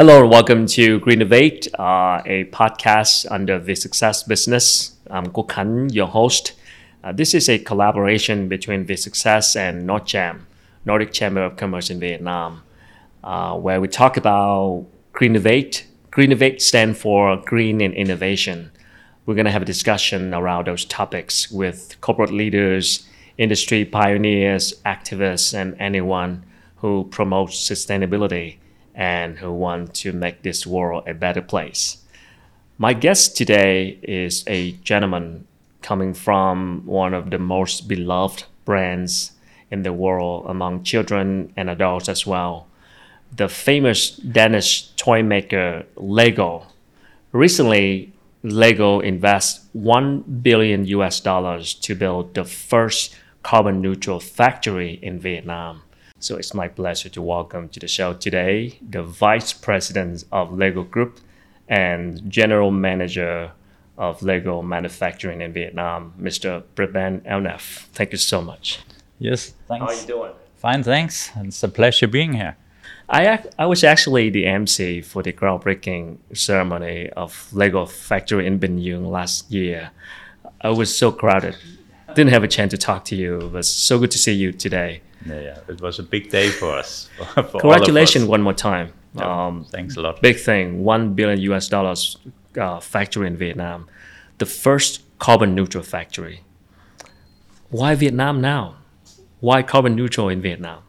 Hello and welcome to Greennovate, uh, a podcast under the Success Business. I'm Guo Kan, your host. Uh, this is a collaboration between the Success and NordCham, Nordic Chamber of Commerce in Vietnam, uh, where we talk about Greennovate. Greennovate stands for Green and Innovation. We're going to have a discussion around those topics with corporate leaders, industry pioneers, activists, and anyone who promotes sustainability and who want to make this world a better place. My guest today is a gentleman coming from one of the most beloved brands in the world among children and adults as well. The famous Danish toy maker Lego. Recently, Lego invests 1 billion US dollars to build the first carbon neutral factory in Vietnam. So it's my pleasure to welcome to the show today the Vice President of Lego Group and General Manager of Lego Manufacturing in Vietnam, Mr. Preben Elnef. Thank you so much. Yes, thanks. How are you doing? Fine, thanks. It's a pleasure being here. I, I was actually the MC for the groundbreaking ceremony of Lego factory in Bình Dương last year. I was so crowded. Didn't have a chance to talk to you. It was so good to see you today. Yeah, it was a big day for us. For, Congratulations one more time. Yeah, um, thanks a lot. Big thing, one billion US dollars uh, factory in Vietnam, the first carbon neutral factory. Why Vietnam now? Why carbon neutral in Vietnam?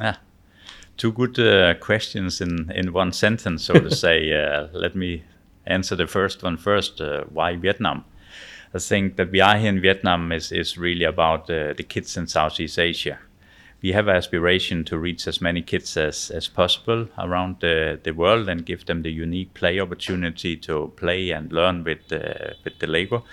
Yeah, two good uh, questions in in one sentence, so to say. Uh, let me answer the first one first. Uh, why Vietnam? I think that we are here in Vietnam is, is really about uh, the kids in Southeast Asia we have aspiration to reach as many kids as, as possible around the, the world and give them the unique play opportunity to play and learn with the, with the Lego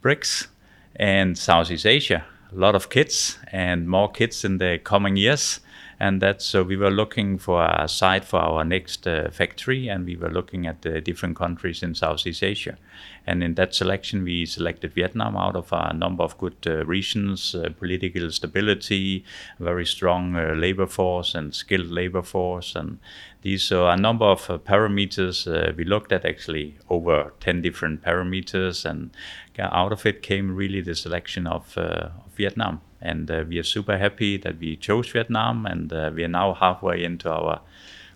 bricks. And Southeast Asia, a lot of kids and more kids in the coming years and that's so we were looking for a site for our next uh, factory and we were looking at the different countries in southeast asia. And in that selection we selected vietnam out of a number of good uh, reasons uh, political stability very strong uh, labor force and skilled labor force. And these are a number of uh, parameters uh, we looked at actually over 10 different parameters. And out of it came really the selection of, of vietnam and uh, we are super happy that we chose Vietnam, and uh, we are now halfway into our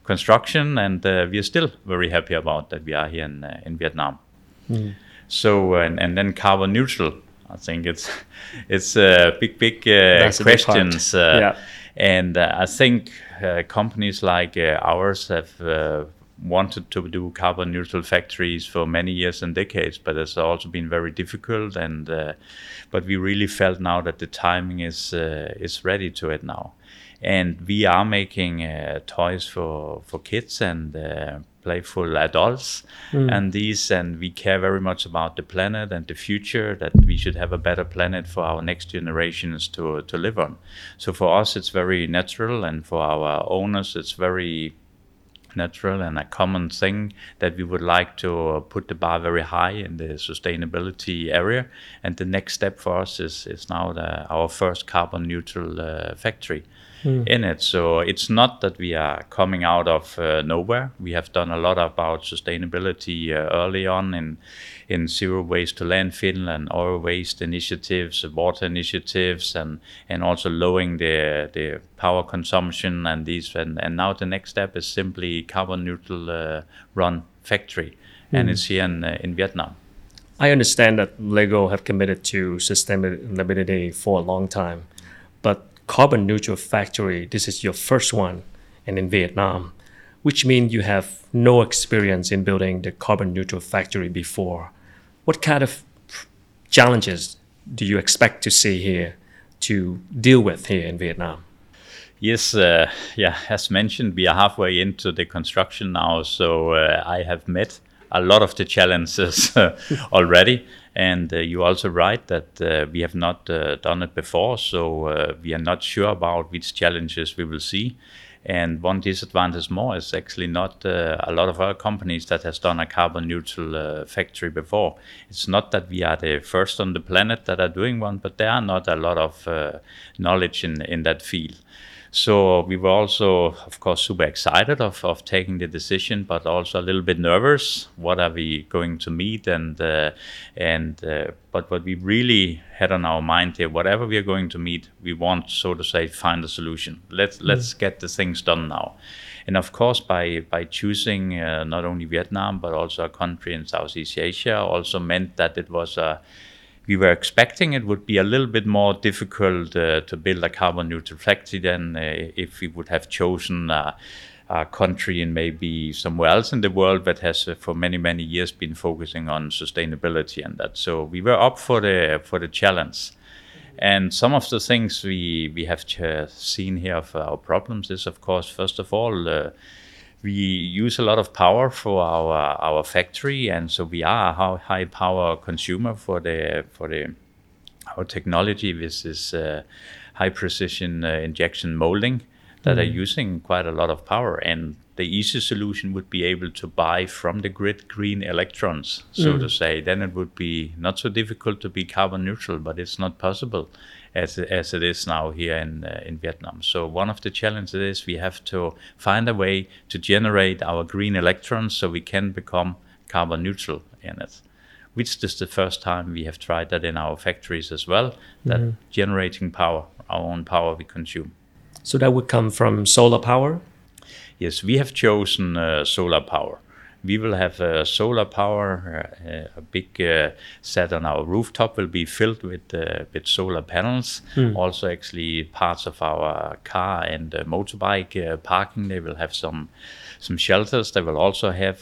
construction, and uh, we are still very happy about that we are here in in Vietnam. Mm. So and, and then carbon neutral. I think it's it's uh, big big questions. Big yeah. And I think companies like ours have wanted to do carbon neutral factories for many years and decades, but it's also been very difficult. And uh, but we really felt now that the timing is uh, is ready to it now, and we are making uh, toys for for kids and. Uh, playful adults mm. and these and we care very much about the planet and the future that we should have a better planet for our next generations to to live on so for us it's very natural and for our owners it's very natural and a common thing that we would like to put the bar very high in the sustainability area. And the next step for us is, is now the, our first carbon neutral uh, factory mm. in it. So it's not that we are coming out of uh, nowhere. We have done a lot about sustainability uh, early on in in zero waste to landfill and oil waste initiatives, water initiatives, and and also lowering the the power consumption and these. And, and now the next step is simply carbon neutral uh, run factory, mm. and it's here in uh, in Vietnam. I understand that Lego have committed to sustainability for a long time, but carbon neutral factory, this is your first one, and in Vietnam, which means you have no experience in building the carbon neutral factory before. What kind of challenges do you expect to see here to deal with here in Vietnam? Yes, uh, yeah, as mentioned, we are halfway into the construction now, so uh, I have met a lot of the challenges already. And uh, you're also right that uh, we have not uh, done it before, so uh, we are not sure about which challenges we will see. And one disadvantage more is actually not uh, a lot of other companies that has done a carbon neutral uh, factory before. It's not that we are the first on the planet that are doing one, but there are not a lot of knowledge in in that field. So we were also, of course, super excited of, of taking the decision, but also a little bit nervous. What are we going to meet? And uh, and uh, but what we really had on our mind here, whatever we are going to meet, we want, so to say, find a solution. Let's mm. let's get the things done now. And of course, by by choosing uh, not only Vietnam but also a country in Southeast Asia, also meant that it was a we were expecting it would be a little bit more difficult uh, to build a carbon neutral factory than uh, if we would have chosen a country and maybe somewhere else in the world that has uh, for many many years been focusing on sustainability and that. So we were up for the for the challenge. And some of the things we we have seen here of our problems is, of course, first of all, uh, we use a lot of power for our our factory, and so we are a high power consumer for the for the our technology. This is uh, high precision uh, injection molding that mm. are using quite a lot of power, and the easy solution would be able to buy from the grid green electrons, so mm. to say. Then it would be not so difficult to be carbon neutral, but it's not possible as as it is now here in uh, in Vietnam. So one of the challenges is we have to find a way to generate our green electrons so we can become carbon neutral in it. Which is the first time we have tried that in our factories as well. That mm-hmm. generating power, our own power we consume. So that would come from solar power. Yes, we have chosen uh, solar power we will have uh, solar power. Uh, a big uh, set on our rooftop will be filled with with solar panels. Mm. Also, actually, parts of our car and motorbike parking they will have some some shelters. They will also have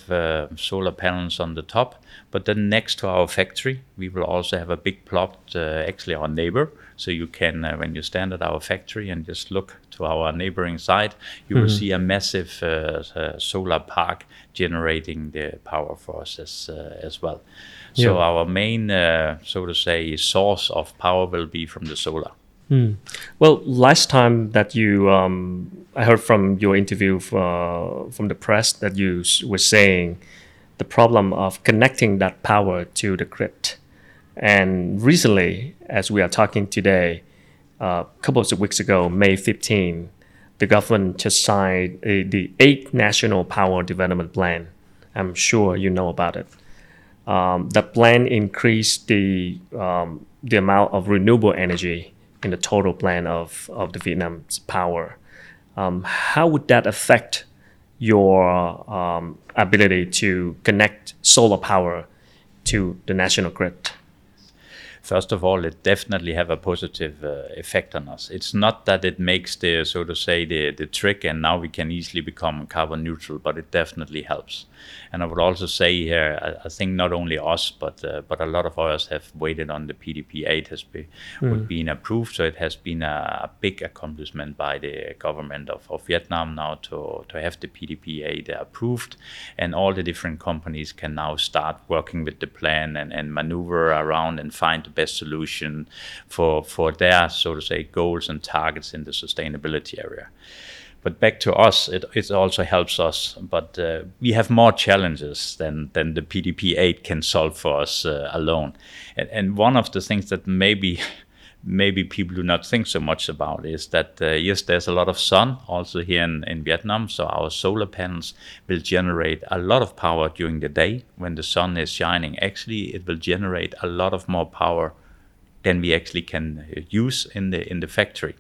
solar panels on the top. But then next to our factory, we will also have a big plot, actually our neighbor. So you can, when you stand at our factory and just look to our neighboring side, you mm-hmm. will see a massive uh, uh, solar park generating the power for us as uh, as well. So yeah. our main, so to say, source of power will be from the solar. Mm. Well, last time that you, um, I heard from your interview for, from the press that you were saying the problem of connecting that power to the grid. And recently, as we are talking today, a couple of weeks ago, May 15, the government just signed a, the eighth national power development plan. I'm sure you know about it. Um, the plan increased the um, the amount of renewable energy in the total plan of, of the Vietnam's power. Um, how would that affect your um, ability to connect solar power to the national grid? First of all, it definitely have a positive uh, effect on us. It's not that it makes the, so to say, the, the trick and now we can easily become carbon neutral, but it definitely helps. And I would also say here, I, I think not only us, but uh, but a lot of others have waited on the PDP 8 has be, mm. been approved. So it has been a, a, big accomplishment by the government of, of Vietnam now to, to have the PDP 8 approved. And all the different companies can now start working with the plan and, and maneuver around and find the best solution for, for their, so to say, goals and targets in the sustainability area. But back to us, it, it also helps us. But uh, we have more challenges than, than the PDP 8 can solve for us uh, alone. And, and one of the things that maybe maybe people do not think so much about is that uh, yes there's a lot of sun also here in, in vietnam so our solar panels will generate a lot of power during the day. When the sun is shining actually it will generate a lot of more power than we actually can uh, use in the in the factory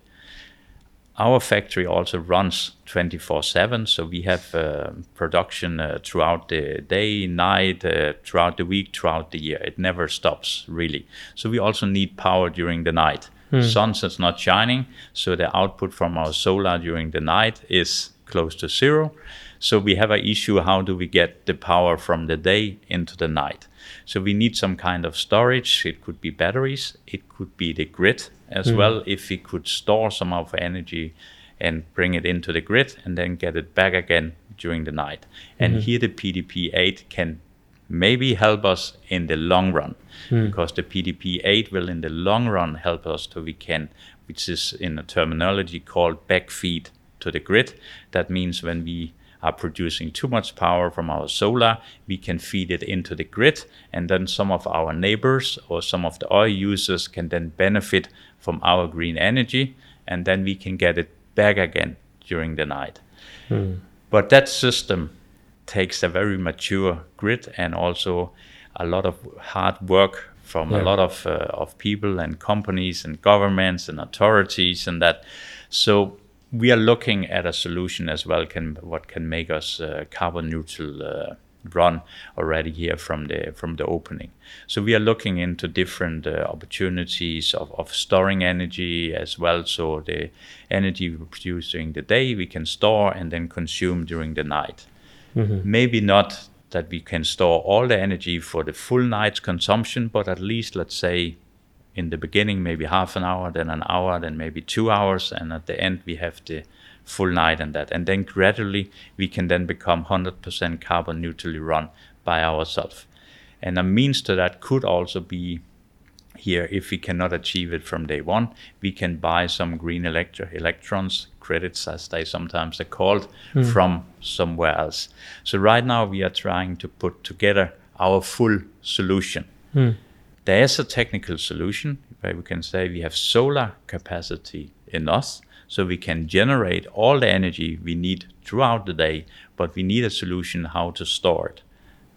our factory also runs 24/7, so we have uh, production uh, throughout the day, night, uh, throughout the week, throughout the year. It never stops really. So we also need power during the night. Mm. Sun is not shining, so the output from our solar during the night is close to zero. So we have an issue: how do we get the power from the day into the night? So we need some kind of storage. It could be batteries. It could be the grid as mm. well. If we could store some of energy and bring it into the grid and then get it back again during the night. And mm-hmm. here the PDP 8 can maybe help us in the long run mm. because the PDP 8 will in the long run help us to we can which is in a terminology called backfeed to the grid. That means when we are producing too much power from our solar, we can feed it into the grid, and then some of our neighbors or some of the oil users can then benefit from our green energy, and then we can get it back again during the night. But that system takes a very mature grid and also a lot of hard work from Yeah. a lot of uh, of people and companies and governments and authorities and that. So we are looking at a solution as well. Can what can make us uh, carbon neutral? Run already here from the from the opening. So we are looking into different uh, opportunities of, of storing energy as well. So the energy we produce during the day we can store and then consume during the night. Maybe not that we can store all the energy for the full night's consumption, but at least let's say in the beginning maybe half an hour, then an hour, then maybe two hours, and at the end we have the full night and that. And then gradually we can then become 100% carbon neutrally run by ourselves. And a means to that could also be here if we cannot achieve it from day one we can buy some green electro- electrons credits as they sometimes are called hmm. from somewhere else so right now we are trying to put together our full solution hmm. There is a technical solution where we can say we have solar capacity in us so we can generate all the energy we need throughout the day but we need a solution how to store it.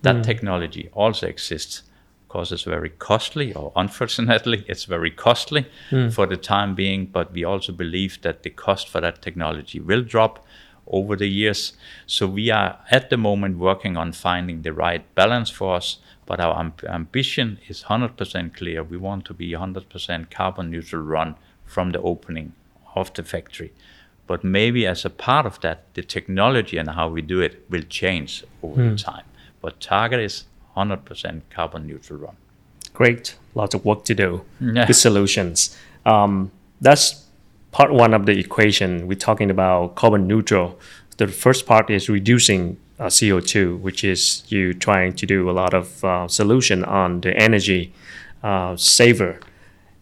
That hmm. technology also exists. Of course it's very costly or unfortunately it's very costly hmm. for the time being but we also believe that the cost for that technology will drop over the years. So we are at the moment working on finding the right balance for us but our amb- ambition is 100% clear we want to be 100% carbon neutral run from the opening of the factory but maybe as a part of that the technology and how we do it will change over the time but target is 100% carbon neutral run Great, lots of work to do. Yeah. Good solutions. Um, that's part one of the equation. We're talking about carbon neutral. The first part is reducing uh, CO2, which is you trying to do a lot of uh, solution on the energy uh, saver.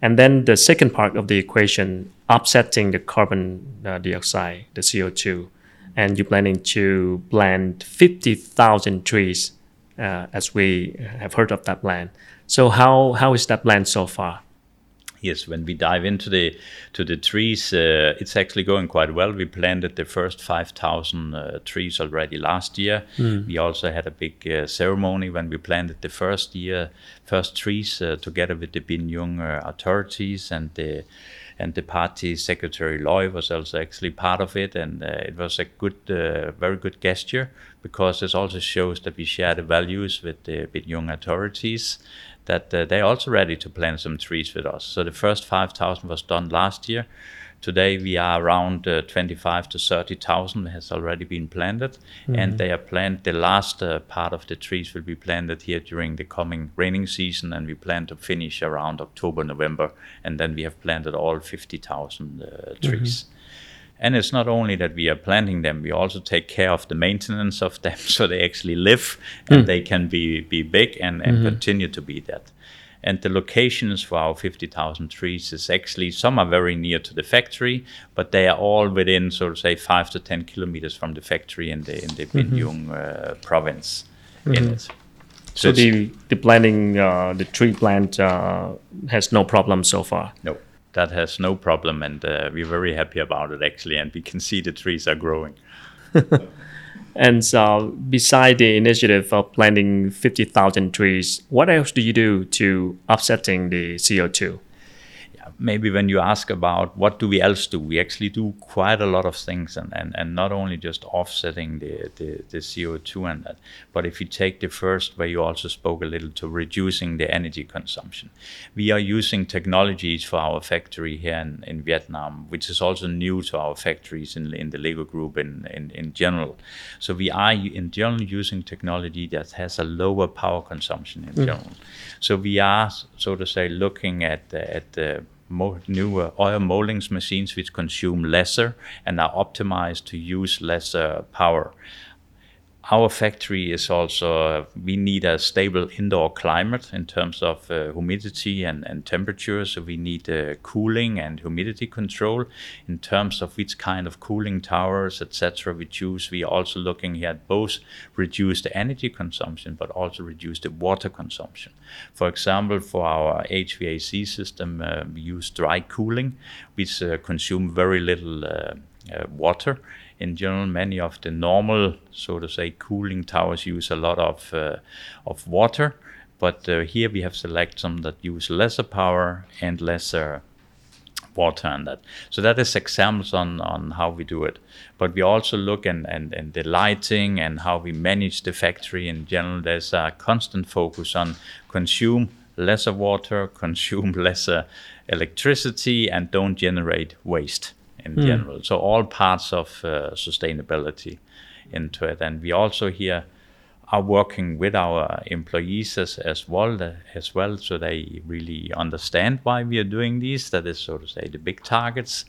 And then the second part of the equation, offsetting the carbon uh, dioxide, the CO2. And you're planning to plant 50,000 trees, uh, as we have heard of that plan. So how, how is that plan so far? Yes, when we dive into the to the trees, uh, it's actually going quite well. We planted the first 5,000 uh, trees already last year. We also had a big uh, ceremony when we planted the first year, first trees uh, together with the Bình Dương uh, authorities and the and the party secretary Loy was also actually part of it, and uh, it was a good, uh, very good gesture because this also shows that we share the values with the Bình Dương authorities that uh, they're also ready to plant some trees with us. So the first 5,000 was done last year. Today we are around uh, 25 to 30,000 has already been planted, and they are planted. The last uh, part of the trees will be planted here during the coming raining season, and we plan to finish around October, November, and then we have planted all 50,000 uh, trees. And it's not only that we are planting them, we also take care of the maintenance of them so they actually live and they can be, be big and, and continue to be that. And the locations for our 50,000 trees is actually, some are very near to the factory, but they are all within, so to say, five to 10 kilometers from the factory in the, in the Bình Dương uh, province in it. So it's- the the planting uh, the tree plant uh, has no problem so far. No, that has no problem, and uh, we're very happy about it actually, and we can see the trees are growing. And so, beside the initiative of planting fifty thousand trees, what else do you do to offsetting the CO two? Maybe when you ask about what do we else do, we actually do quite a lot of things, and, and, and not only just offsetting the, the, the CO2 and that, but if you take the first where you also spoke a little to reducing the energy consumption. We are using technologies for our factory here in, in Vietnam, which is also new to our factories in, in the Lego group in, in, in general. So we are in general using technology that has a lower power consumption in mm. general. So we are, so to say, looking at, at the mo- newer uh, oil moldings machines which consume lesser and are optimized to use lesser power. Our factory is also, uh, we need a stable indoor climate in terms of uh, humidity and, and temperature. So we need uh, cooling and humidity control in terms of which kind of cooling towers, etc. we choose. We are also looking here at both reduce the energy consumption, but also reduce the water consumption. For example, for our HVAC system, uh, we use dry cooling, which uh, consume very little uh, water. In general, many of the normal, so to say, cooling towers use a lot of uh, of water, but uh, here we have selected some that use lesser power and lesser water and that. So that is examples on, on how we do it. But we also look and and and the lighting and how we manage the factory in general. There's a constant focus on consume lesser water, consume lesser electricity, and don't generate waste in mm. general. So all parts of uh, sustainability into it. And we also here are working with our employees as, as well as well so they really understand why we are doing these that is so to say the big targets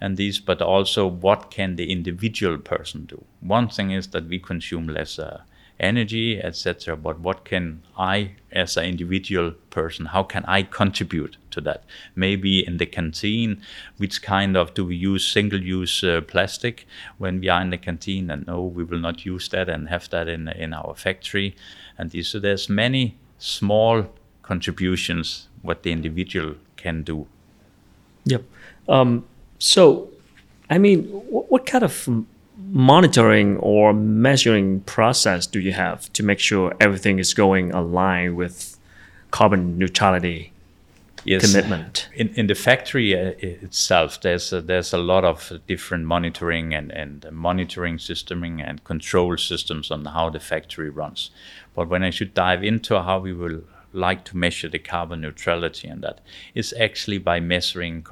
and these but also what can the individual person do one thing is that we consume less uh, energy, etc. But what can I, as an individual person, how can I contribute to that? Maybe in the canteen, which kind of do we use single-use uh, plastic when we are in the canteen? And no, we will not use that and have that in in our factory. And so there's many small contributions what the individual can do. Yep. Um, so, I mean, what kind of monitoring or measuring process do you have to make sure everything is going aligned with carbon neutrality yes. commitment? In, in the factory uh, itself, there's a, there's a lot of different monitoring and, and monitoring systeming and control systems on how the factory runs. But when I should dive into how we will like to measure the carbon neutrality and that is actually by measuring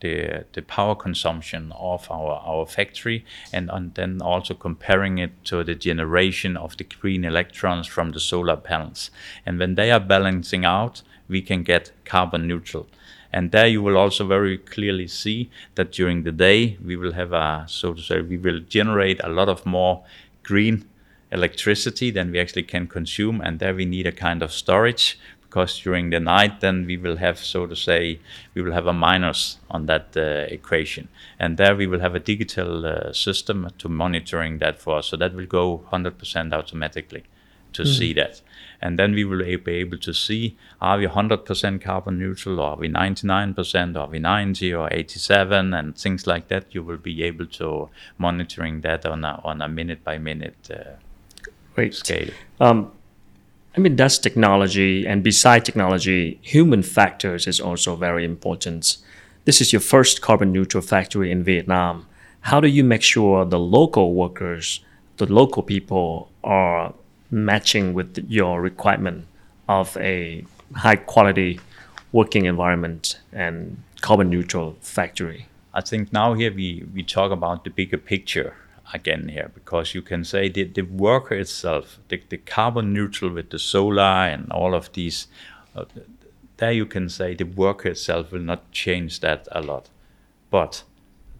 the, the power consumption of our, our factory and, and then also comparing it to the generation of the green electrons from the solar panels. And when they are balancing out, we can get carbon neutral. And there you will also very clearly see that during the day we will have a, so to say, we will generate a lot of more green electricity than we actually can consume, and there we need a kind of storage because during the night then we will have so to say we will have a minus on that uh, equation. And there we will have a digital uh, system to monitoring that for us. So that will go 100% automatically to mm. see that. And then we will be able to see are we 100% carbon neutral or are we 99% or are we 90 or 87 and things like that. You will be able to monitoring that on a, on a minute by minute uh, Great. scale. Um, I mean, that's technology, and beside technology, human factors is also very important. This is your first carbon neutral factory in Vietnam. How do you make sure the local workers, the local people, are matching with your requirement of a high quality working environment and carbon neutral factory? I think now here we, we talk about the bigger picture again here because you can say the, the worker itself, the, the carbon neutral with the solar and all of these, uh, there you can say the worker itself will not change that a lot. But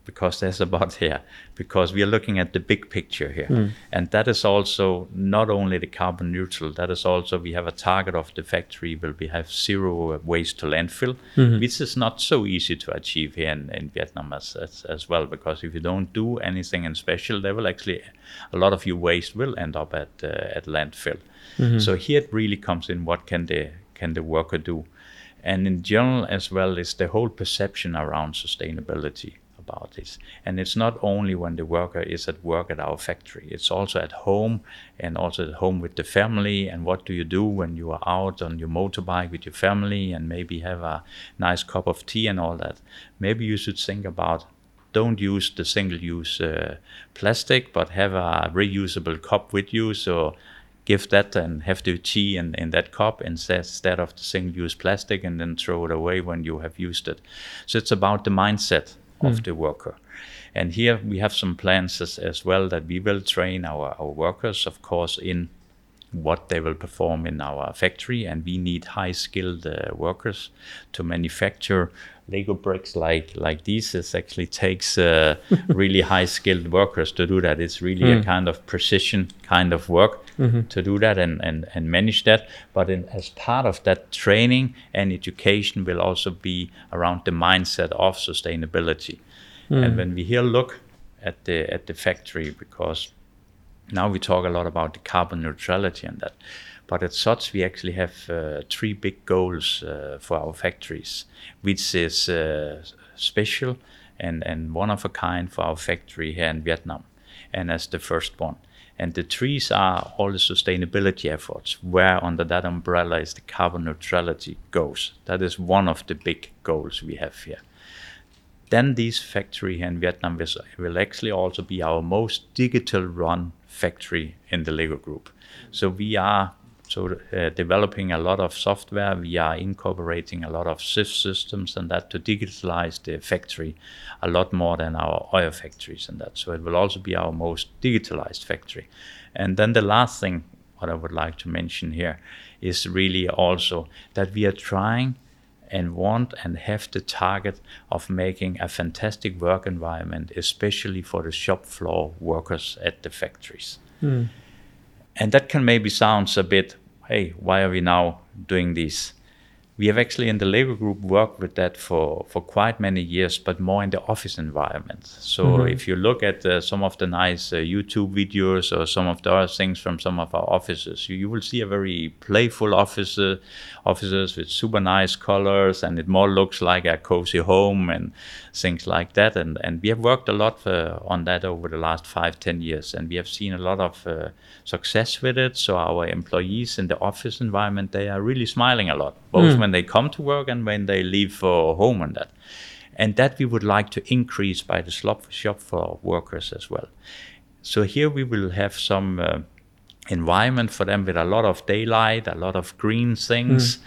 because there's about here because we are looking at the big picture here mm. and that is also not only the carbon neutral that is also we have a target of the factory will we have zero waste to landfill mm-hmm. which is not so easy to achieve here in, in vietnam as, as, as well because if you don't do anything in special there will actually a lot of your waste will end up at uh, at landfill mm-hmm. so here it really comes in what can the can the worker do and in general as well is the whole perception around sustainability about this. And it's not only when the worker is at work at our factory, it's also at home and also at home with the family. And what do you do when you are out on your motorbike with your family and maybe have a nice cup of tea and all that? Maybe you should think about don't use the single use uh, plastic, but have a reusable cup with you. So give that and have the tea in, in that cup instead of the single use plastic and then throw it away when you have used it. So it's about the mindset of hmm. the worker. And here we have some plans as, as well that we will train our, our workers, of course, in what they will perform in our factory. And we need high skilled uh, workers to manufacture Lego bricks like like these. It actually takes uh, really high skilled workers to do that. It's really mm. a hmm. kind of precision kind of work mm-hmm. to do that and, and, and manage that. But in, as part of that training and education will also be around the mindset of sustainability. Mm. And when we here look at the at the factory, because now we talk a lot about the carbon neutrality and that. But as such, we actually have uh, three big goals uh, for our factories, which is uh, special and, and one of a kind for our factory here in Vietnam, and as the first one. And the trees are all the sustainability efforts, where under that umbrella is the carbon neutrality goes. That is one of the big goals we have here. Then this factory here in Vietnam will actually also be our most digital run factory in the Lego Group. So we are so uh, developing a lot of software. We are incorporating a lot of SIF systems and that to digitalize the factory a lot more than our oil factories and that. So it will also be our most digitalized factory. And then the last thing what I would like to mention here is really also that we are trying and want and have the target of making a fantastic work environment, especially for the shop floor workers at the factories. Mm. And that can maybe sounds a bit hey, why are we now doing this? We have actually in the Lego Group worked with that for, for quite many years, but more in the office environment. So mm-hmm. if you look at uh, some of the nice uh, YouTube videos or some of the other things from some of our offices, you, you will see a very playful office, uh, offices with super nice colors, and it more looks like a cozy home and things like that. And and we have worked a lot uh, on that over the last five ten years, and we have seen a lot of uh, success with it. So our employees in the office environment they are really smiling a lot, both mm. They come to work and when they leave for home and that. And that we would like to increase by the shop for workers as well. So here we will have some uh, environment for them with a lot of daylight, a lot of green things. Mm.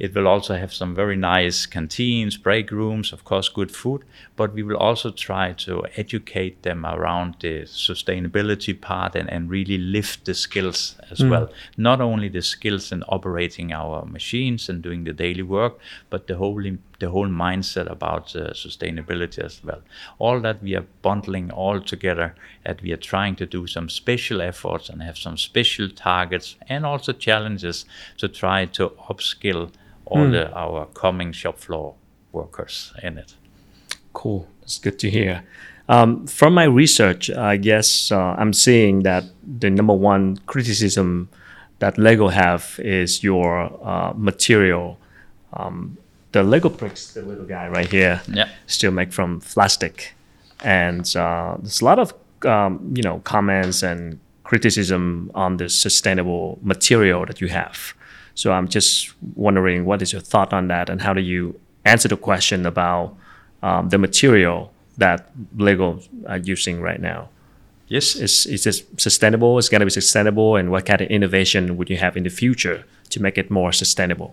It will also have some very nice canteens, break rooms, of course, good food, but we will also try to educate them around the sustainability part and, and really lift the skills as mm. well. Not only the skills in operating our machines and doing the daily work, but the whole the whole mindset about uh, sustainability as well. All that we are bundling all together, that we are trying to do some special efforts and have some special targets and also challenges to try to upskill all mm. the, our coming shop floor workers in it. Cool. That's good to hear. Um, from my research, I guess uh, I'm seeing that the number one criticism that Lego have is your uh, material. Um, the Lego bricks, the little guy right here, yeah. still make from plastic, and uh, there's a lot of um, you know comments and criticism on the sustainable material that you have. So I'm just wondering what is your thought on that, and how do you answer the question about um, the material that Lego are using right now? Yes, is is this sustainable? It's going to be sustainable, and what kind of innovation would you have in the future to make it more sustainable?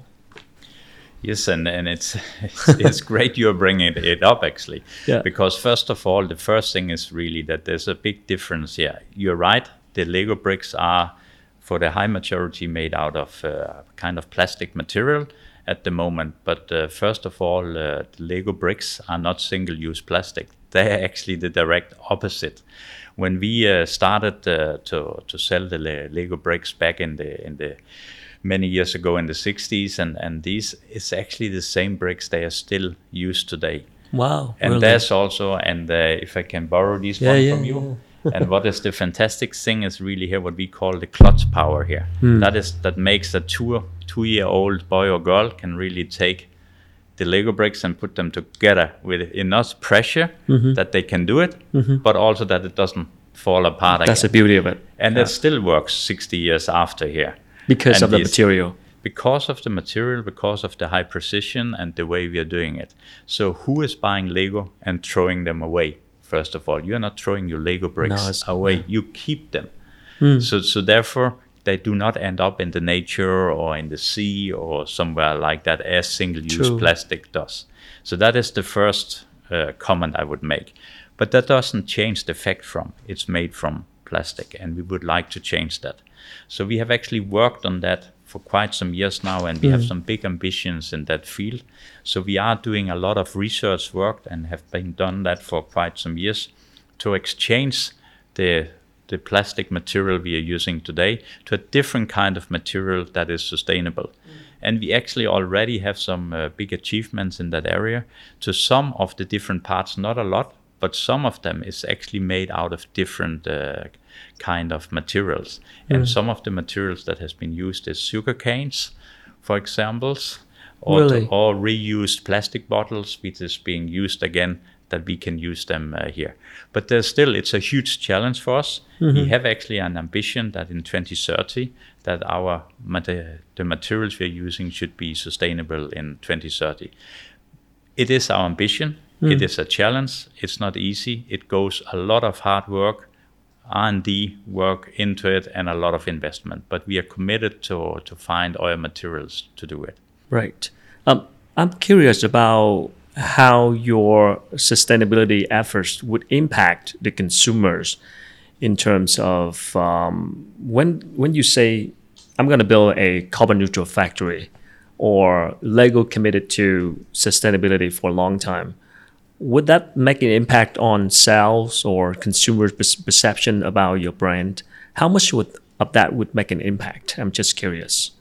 Yes, and, and it's, it's, it's great you're bringing it up actually. Yeah. Because first of all, the first thing is really that there's a big difference here. You're right. The Lego bricks are for the high majority made out of uh, kind of plastic material at the moment. But uh, first of all, uh, the Lego bricks are not single-use plastic. They're actually the direct opposite. When we uh, started uh, to to sell the Lego bricks back in the in the many years ago in the 60s, and and these is actually the same bricks they are still used today. Wow! And really? there's also, and uh, if I can borrow these yeah, one yeah, from you. Yeah and what is the fantastic thing is really here what we call the clutch power here. Mm. That is that makes a two two year old boy or girl can really take the Lego bricks and put them together with enough pressure mm-hmm. that they can do it, mm-hmm. but also that it doesn't fall apart. That's again. the beauty of it, and yeah. it still works sixty years after here because and of the material. Because of the material, because of the high precision and the way we are doing it. So, who is buying Lego and throwing them away? First of all. You're not throwing your Lego bricks no, away. Yeah. You keep them. Mm. So so therefore they do not end up in the nature or in the sea or somewhere like that as single-use plastic does. So that is the first uh, comment I would make. But that doesn't change the fact from it's made from plastic, and we would like to change that. So we have actually worked on that for quite some years now, and we mm. have some big ambitions in that field. So we are doing a lot of research work and have been done that for quite some years to exchange the the plastic material we are using today to a different kind of material that is sustainable. Mm. And we actually already have some uh, big achievements in that area. To some of the different parts, not a lot, but some of them is actually made out of different uh, kind of materials. Mm. And some of the materials that has been used is sugar canes, for examples, or, really? or reused plastic bottles, which is being used again that we can use them uh, here. But there's still it's a huge challenge for us. We have actually an ambition that in 2030 that our the materials we're using should be sustainable in 2030. It is our ambition. It is a challenge. It's not easy. It goes a lot of hard work, R&D work into it, and a lot of investment. But we are committed to to find oil materials to do it. Right. Um, I'm curious about how your sustainability efforts would impact the consumers in terms of um, when when you say I'm going to build a carbon neutral factory or Lego committed to sustainability for a long time. Would that make an impact on sales or consumers' perception about your brand? How much would, of that would make an impact? I'm just curious.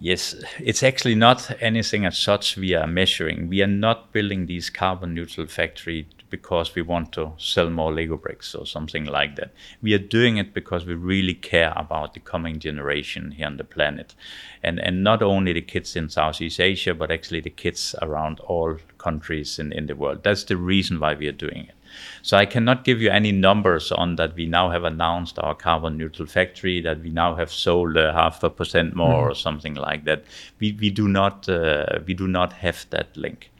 Yes, it's actually not anything as such we are measuring. We are not building these carbon neutral factory because we want to sell more Lego bricks or something like that. We are doing it because we really care about the coming generation here on the planet. And and not only the kids in Southeast Asia, but actually the kids around all countries in, in the world. That's the reason why we are doing it. So I cannot give you any numbers on that we now have announced our carbon neutral factory, that we now have sold uh, half a percent more or something like that. We, we do not uh, we do not have that link.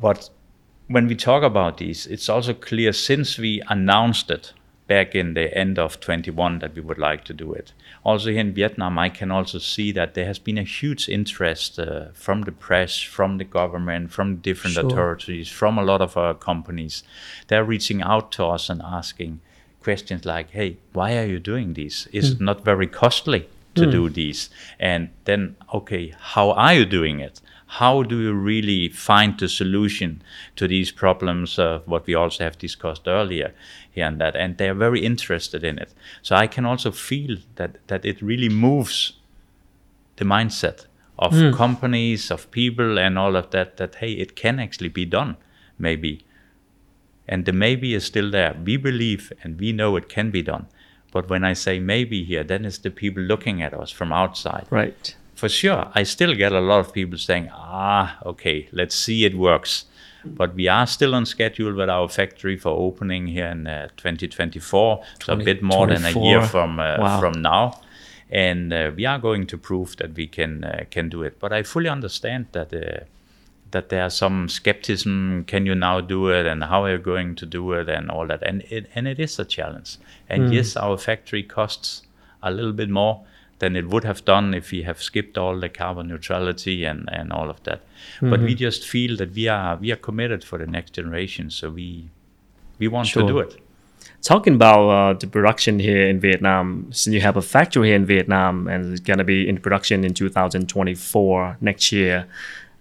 But when we talk about these, it's also clear since we announced it back in the end of 21 that we would like to do it. Also here in Vietnam, I can also see that there has been a huge interest uh, from the press, from the government, from different Sure. authorities, from a lot of our companies. They're reaching out to us and asking questions like, "Hey, why are you doing this? Is it not very costly to do these?" And then, okay, how are you doing it? How do you really find the solution to these problems of what we also have discussed earlier here and that? And they're very interested in it. So i can also feel that that it really moves the mindset of hmm. companies of people and all of that that hey it can actually be done maybe. And the maybe is still there. We believe and we know it can be done. But when i say maybe here then it's the people looking at us from outside. Right. For sure, I still get a lot of people saying, ah, okay, let's see it works. But we are still on schedule with our factory for opening here in uh, 2024, so a bit more than a year from uh, Wow. from now. And uh, we are going to prove that we can uh, can do it. But I fully understand that uh, that there's some skepticism. Can you now do it? And how are you going to do it? And all that. And it and it is a challenge. And yes, our factory costs a little bit more than it would have done if we have skipped all the carbon neutrality and, and all of that. But we just feel that we are we are committed for the next generation. So we we want Sure. to do it. Talking about uh, the production here in Vietnam, since you have a factory here in Vietnam and it's going to be in production in 2024 next year,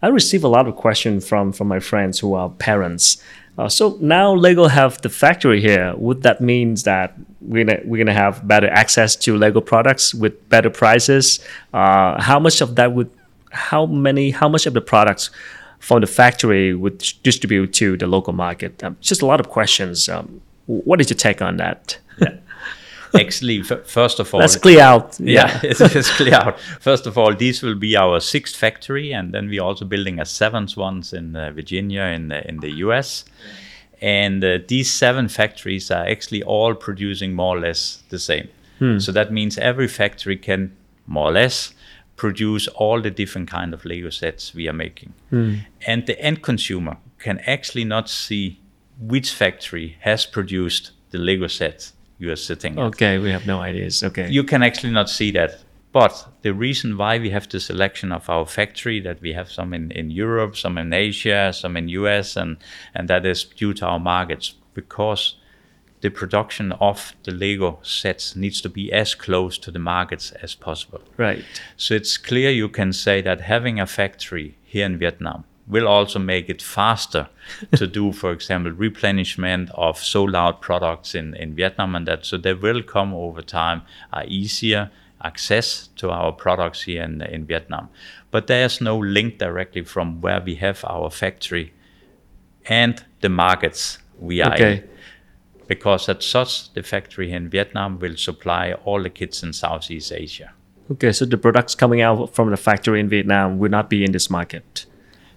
I receive a lot of questions from from my friends who are parents. Uh, so now Lego have the factory here. Would that means that we're gonna we're gonna have better access to Lego products with better prices? Uh, how much of that would how many how much of the products from the factory would distribute to the local market? Um, just a lot of questions. Um, what is your take on that? Actually, first of all, Let's clear out. yeah, it is clear out. First of all, these will be our sixth factory, and then we're also building a seventh one in uh, Virginia in the, in the US. And uh, these seven factories are actually all producing more or less the same. So that means every factory can more or less produce all the different kind of Lego sets we are making. And the end consumer can actually not see which factory has produced the Lego set you are sitting at Okay, we have no ideas. Okay. you can actually not see that. But the reason why we have the selection of our factory, that we have some in, in Europe, some in Asia, some in US, and, and that is due to our markets, because the production of the Lego sets needs to be as close to the markets as possible. right. So it's clear you can say that having a factory here in Vietnam will also make it faster to do, for example, replenishment of sold out products in, in Vietnam and that. So there will come over time uh, easier access to our products here in, in Vietnam. But there's no link directly from where we have our factory and the markets we are in because as such the factory in Vietnam will supply all the kits in Southeast Asia. Okay, so the products coming out from the factory in Vietnam will not be in this market.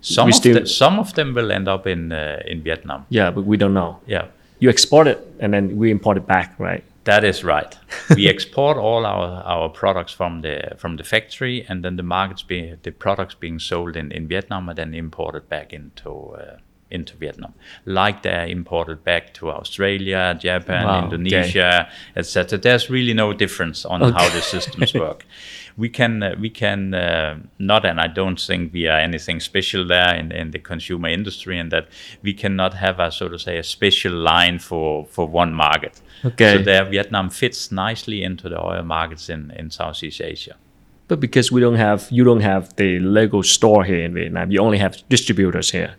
Some We of still- the, some of them will end up in uh, in Vietnam. Yeah, but we don't know. Yeah, You export it and then we import it back, right? that is right. we export all our, our products from the from the factory, and then the markets be the products being sold in, in Vietnam are then imported back into uh, into Vietnam, like they're imported back to Australia, Japan, Wow, Indonesia, etc. There's really no difference on how the systems work. We can uh, we can uh, not, and I don't think we are anything special there in, in the consumer industry, and that we cannot have a so to say a special line for for one market. Okay. So there, Vietnam fits nicely into the oil markets in, in Southeast Asia. But because we don't have, you don't have the Lego store here in Vietnam, you only have distributors here.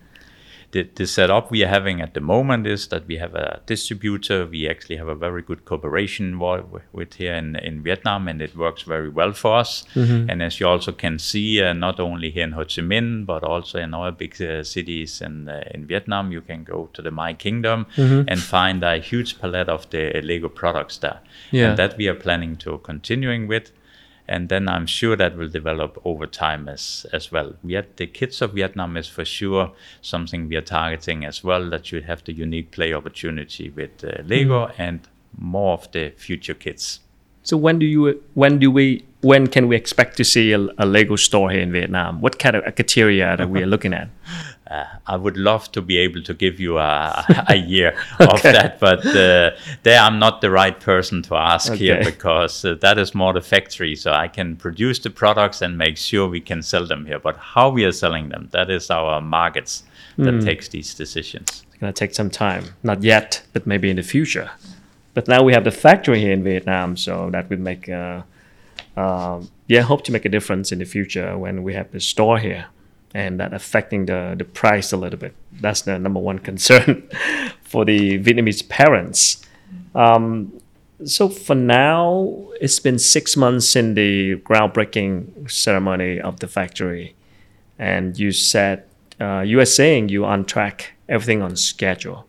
The, the setup we are having at the moment is that we have a distributor. We actually have a very good cooperation with here in, in Vietnam, and it works very well for us. And as you also can see, uh, not only here in Ho Chi Minh, but also in other big uh, cities in, uh, in Vietnam, you can go to the My Kingdom and find a huge palette of the Lego products there. Yeah. And that we are planning to continuing with. And then I'm sure that will develop over time as as well. Yet the kids of Vietnam is for sure something we are targeting as well. That you have the unique play opportunity with uh, Lego and more of the future kids. So when do you when do we when can we expect to see a, a Lego store here in Vietnam? What kind of criteria that we are looking at? Uh, I would love to be able to give you a, a year of that, but uh, there I'm not the right person to ask here because uh, that is more the factory. So I can produce the products and make sure we can sell them here. But how we are selling them, that is our markets that Hmm. takes these decisions. It's gonna take some time. Not yet, but maybe in the future. But now we have the factory here in Vietnam, so that would make, uh, um, yeah, hope to make a difference in the future when we have the store here, and that affecting the the price a little bit. That's the number one concern for the Vietnamese parents. Um, so for now, it's been six months in the groundbreaking ceremony of the factory, and you said uh, you are saying you're on track, everything on schedule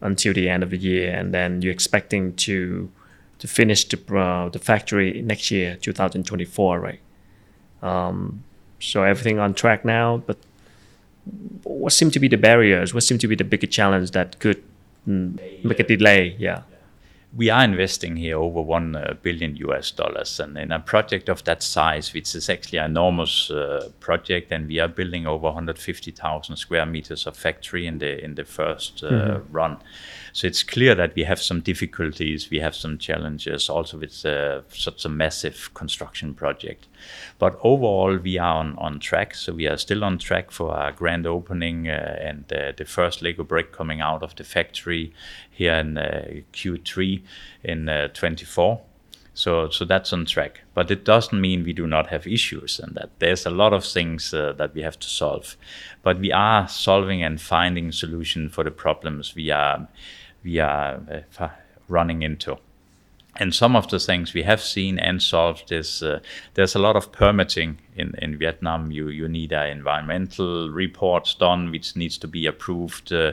until the end of the year, and then you're expecting to to finish the uh, the factory next year, 2024, right? Um, so everything on track now, but what seem to be the barriers? What seem to be the bigger challenge that could mm, make a delay? Yeah. we are investing here over 1 uh, billion US dollars and in a project of that size which is actually an enormous uh, project and we are building over 150,000 square meters of factory in the in the first uh, run so it's clear that we have some difficulties we have some challenges also with uh, such a massive construction project. But overall we are on, on track. So we are still on track for our grand opening uh, and uh, the first lego brick coming out of the factory here in uh, q3 in uh, 24 so so that's on track. But it doesn't mean we do not have issues and that. There's a lot of things uh, that we have to solve. But we are solving and finding solution for the problems we are we are uh, running into and some of the things we have seen and solved is uh, there's a lot of permitting in, in Vietnam. You you need uh, environmental reports done, which needs to be approved. Uh,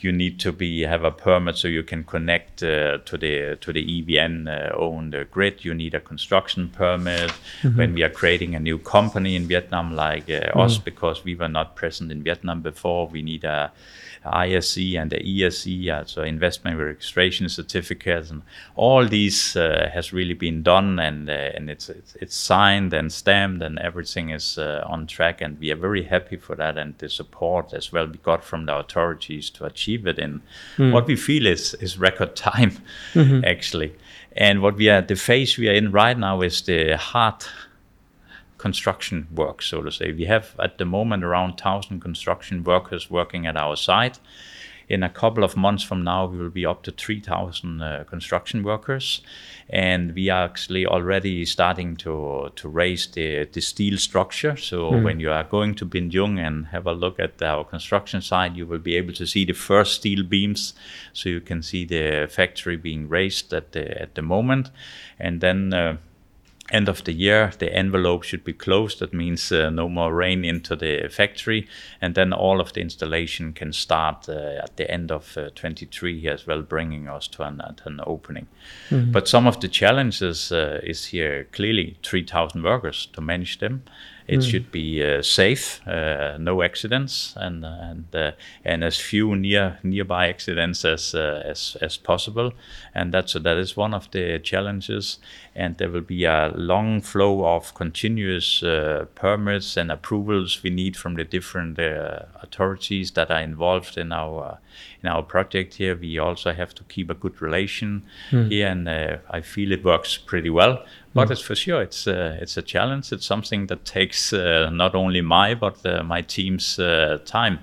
you need to be have a permit so you can connect uh, to the to the EVN uh, owned uh, grid. You need a construction permit. When we are creating a new company in Vietnam, like uh, us, because we were not present in Vietnam before, we need a IRC and the ERC, uh, so investment registration certificates, and all these uh, has really been done, and uh, and it's, it's it's signed and stamped, and everything is uh, on track, and we are very happy for that, and the support as well we got from the authorities to achieve it in what we feel is is record time, actually, and what we are the phase we are in right now is the hard construction work, so to say. We have at the moment around 1,000 construction workers working at our site. In a couple of months from now, we will be up to 3,000 uh, construction workers. And we are actually already starting to, to raise the, the steel structure. So when you are going to Bình Dương and have a look at our construction site, you will be able to see the first steel beams. So you can see the factory being raised at the, at the moment. And then uh, end of the year the envelope should be closed. That means uh, no more rain into the factory. And then all of the installation can start uh, at the end of uh, 23 here as well bringing us to an, an opening. But some of the challenges uh, is here clearly 3000 workers to manage them It should be uh, safe, uh, no accidents, and and uh, and as few near nearby accidents as uh, as as possible. And that's that is one of the challenges. And there will be a long flow of continuous uh, permits and approvals we need from the different uh, authorities that are involved in our in our project here. We also have to keep a good relation here, and I feel it works pretty well. But it's for sure it's uh, it's a challenge. It's something that takes uh, not only my but uh, my team's time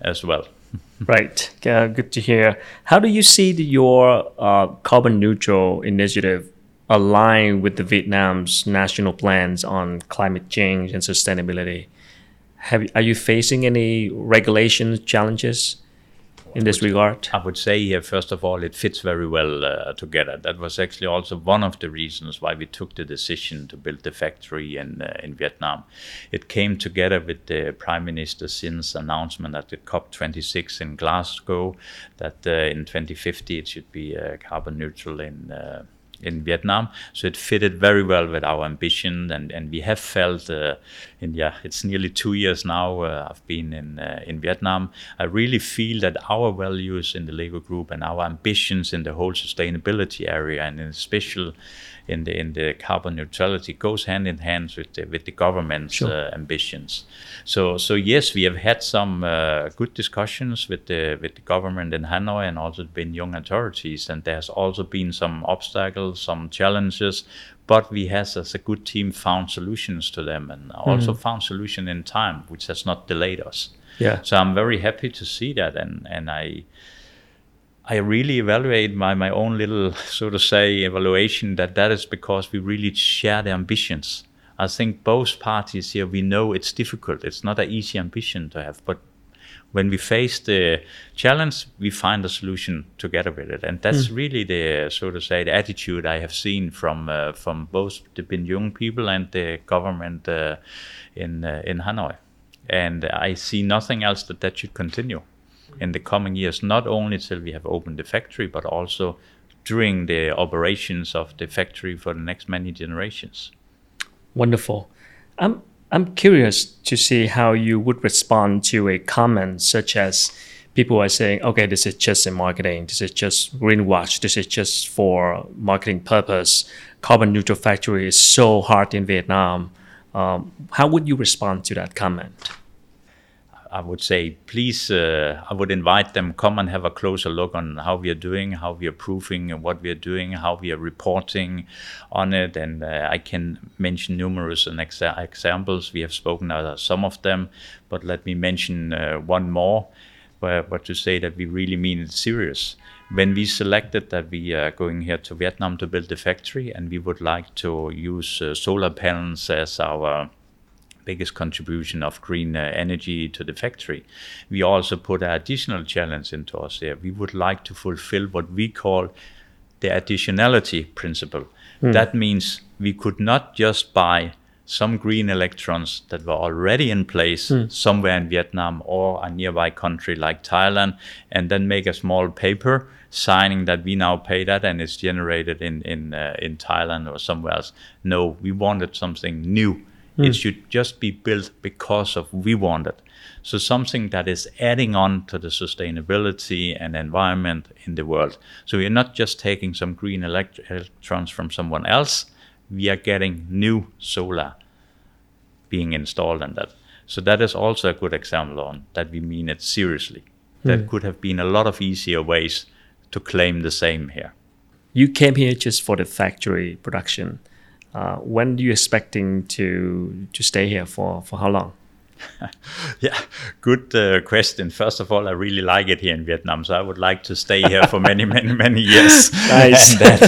as well. right. Uh, good to hear. How do you see the, your uh, carbon neutral initiative align with the Vietnam's national plans on climate change and sustainability? Have, are you facing any regulation challenges in this regard? I would say here, first of all, it fits very well uh, together. That was actually also one of the reasons why we took the decision to build the factory in uh, in Vietnam. It came together with the Prime Minister Chinh's announcement at the COP26 in Glasgow that uh, in 2050 it should be uh, carbon neutral in uh, in Vietnam. So it fitted very well with our ambition, and, and we have felt uh, in yeah, it's nearly two years now. Uh, I've been in uh, in Vietnam. I really feel that our values in the Lego Group and our ambitions in the whole sustainability area, and in special in the in the carbon neutrality, goes hand in hand with the with the government's Sure. uh, ambitions. So so yes, we have had some uh, good discussions with the with the government in Hanoi and also the Bình Dương authorities, and there's also been some obstacles, some challenges, but we has as a good team found solutions to them, and also found solution in time, which has not delayed us. Yeah. So I'm very happy to see that, and and I. I really evaluate my, my own little, so to say, evaluation that that is because we really share the ambitions. I think both parties here, we know it's difficult. It's not an easy ambition to have, but when we face the challenge, we find a solution together with it, and that's really the so to say the attitude I have seen from uh, from both the Bình Dương people and the government uh, in uh, in Hanoi, and I see nothing else that that should continue in the coming years. Not only till we have opened the factory, but also during the operations of the factory for the next many generations. Wonderful. I'm I'm curious to see how you would respond to a comment such as people are saying, okay, this is just a marketing, this is just greenwash, this is just for marketing purpose. Carbon neutral factory is so hard in Vietnam. Um, how would you respond to that comment? I would say, please, uh, I would invite them come and have a closer look on how we are doing, how we are proving what we are doing, how we are reporting on it, and uh, I can mention numerous and exa- examples. We have spoken about some of them, but let me mention uh, one more. But, but to say that we really mean it serious. When we selected that we are going here to Vietnam to build the factory, and we would like to use uh, solar panels as our biggest contribution of green uh, energy to the factory. We also put an additional challenge into us there. We would like to fulfill what we call the additionality principle. That means we could not just buy some green electrons that were already in place somewhere in Vietnam or a nearby country like Thailand and then make a small paper signing that we now pay that and it's generated in in uh, in Thailand or somewhere else. No, we wanted something new. Hmm. It should just be built because of we want it. So something that is adding on to the sustainability and environment in the world. So we're not just taking some green elect- electrons from someone else. We are getting new solar being installed in that. So that is also a good example on that we mean it seriously. Hmm. There could have been a lot of easier ways to claim the same here. You came here just for the factory production. Uh, when are you expecting to to stay here for for how long? Yeah, good uh, question. First of all, I really like it here in Vietnam, so I would like to stay here for many, many, many years. Nice. Then-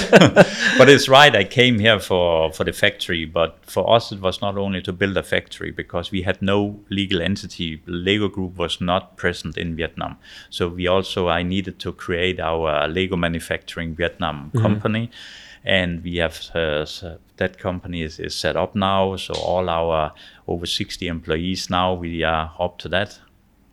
but it's right. I came here for for the factory, but for us, it was not only to build a factory because we had no legal entity. Lego Group was not present in Vietnam, so we also I needed to create our Lego Manufacturing Vietnam company and we have uh, that company is, is set up now. So all our over 60 employees now, we are up to that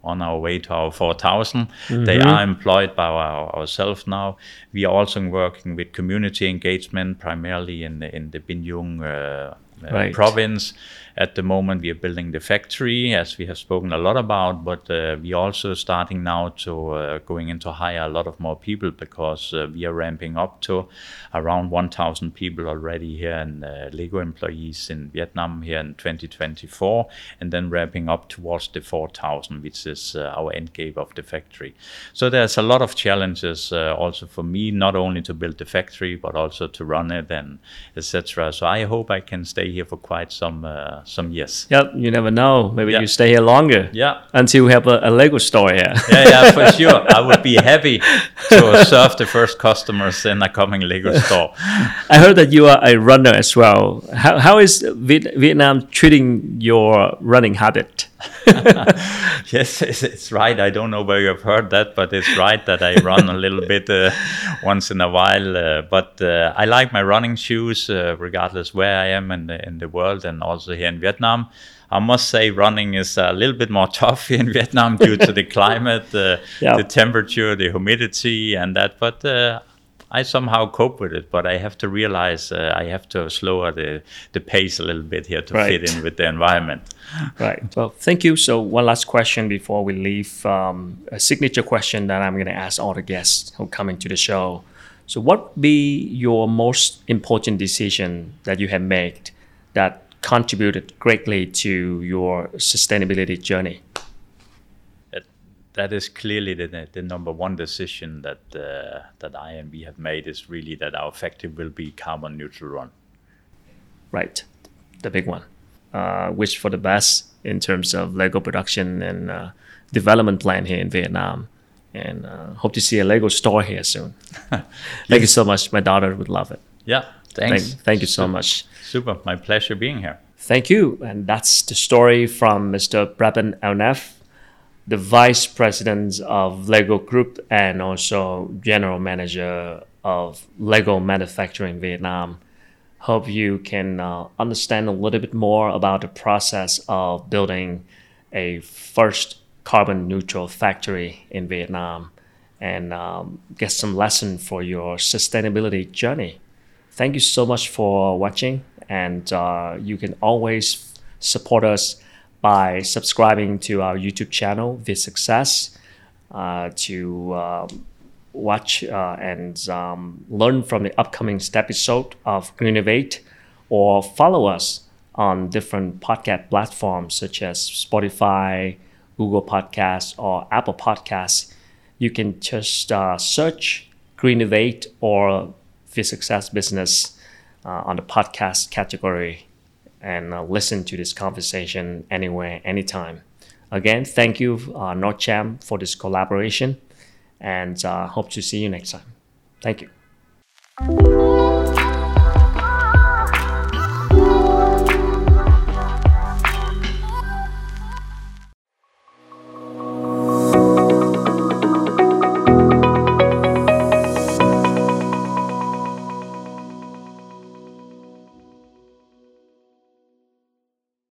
on our way to our 4,000. They are employed by our, ourselves now. We are also working with community engagement, primarily in the, in the Bình Dương uh, uh, Right. province. At the moment, we are building the factory, as we have spoken a lot about, but uh, we also starting now to uh, going into hire a lot of more people because uh, we are ramping up to around 1,000 people already here in uh, Lego employees in Vietnam here in 2024, and then ramping up towards the 4,000, which is uh, our end game of the factory. So there's a lot of challenges uh, also for me, not only to build the factory but also to run it and etc. So I hope I can stay here for quite some uh, some years. Yep, you never know. Maybe Yeah. you stay here longer. Yeah. Until we have a, a Lego store here. Yeah, yeah, for sure. I would be happy to serve the first customers in a coming Lego store. I heard that you are a runner as well. How, how is Viet- Vietnam treating your running habit? yes, it's, it's right. I don't know where you have heard that, but it's right that I run a little bit uh, once in a while. Uh, but uh, I like my running shoes, uh, regardless where I am in the, in the world, and also here in Vietnam. I must say, running is a little bit more tough here in Vietnam due to the climate, uh, Yeah. the temperature, the humidity, and that. But uh, I somehow cope with it. But I have to realize uh, I have to slower the, the pace a little bit here to Right. fit in with the environment. Right. Well, thank you. So, one last question before we leave. Um, a signature question that I'm going to ask all the guests who come into the show. So, what would be your most important decision that you have made that contributed greatly to your sustainability journey? that that is clearly the, the number one decision that uh, that I and we have made is really that our factory will be carbon neutral run. Right. The big one. Uh, wish for the best in terms of Lego production and uh, development plan here in Vietnam. And uh, hope to see a Lego store here soon. Thank you so much. My daughter would love it. Yeah, Thank, thanks. thank you so much. Super, my pleasure being here. Thank you. And that's the story from Mr. Preben Elnef, the Vice President of Lego Group and also General Manager of Lego Manufacturing Vietnam. Hope you can uh, understand a little bit more about the process of building a first carbon neutral factory in Vietnam and um, get some lesson for your sustainability journey. Thank you so much for watching, and uh, you can always support us by subscribing to our YouTube channel, Vid Success, uh, to um, watch uh, and um, learn from the upcoming episode of Greennovate, or follow us on different podcast platforms such as Spotify, Google Podcasts, or Apple Podcasts. You can just uh, search Greennovate or Vid Success Business uh, on the podcast category and uh, listen to this conversation anywhere, anytime. Again, thank you, uh, for this collaboration and uh, hope to see you next time. Thank you.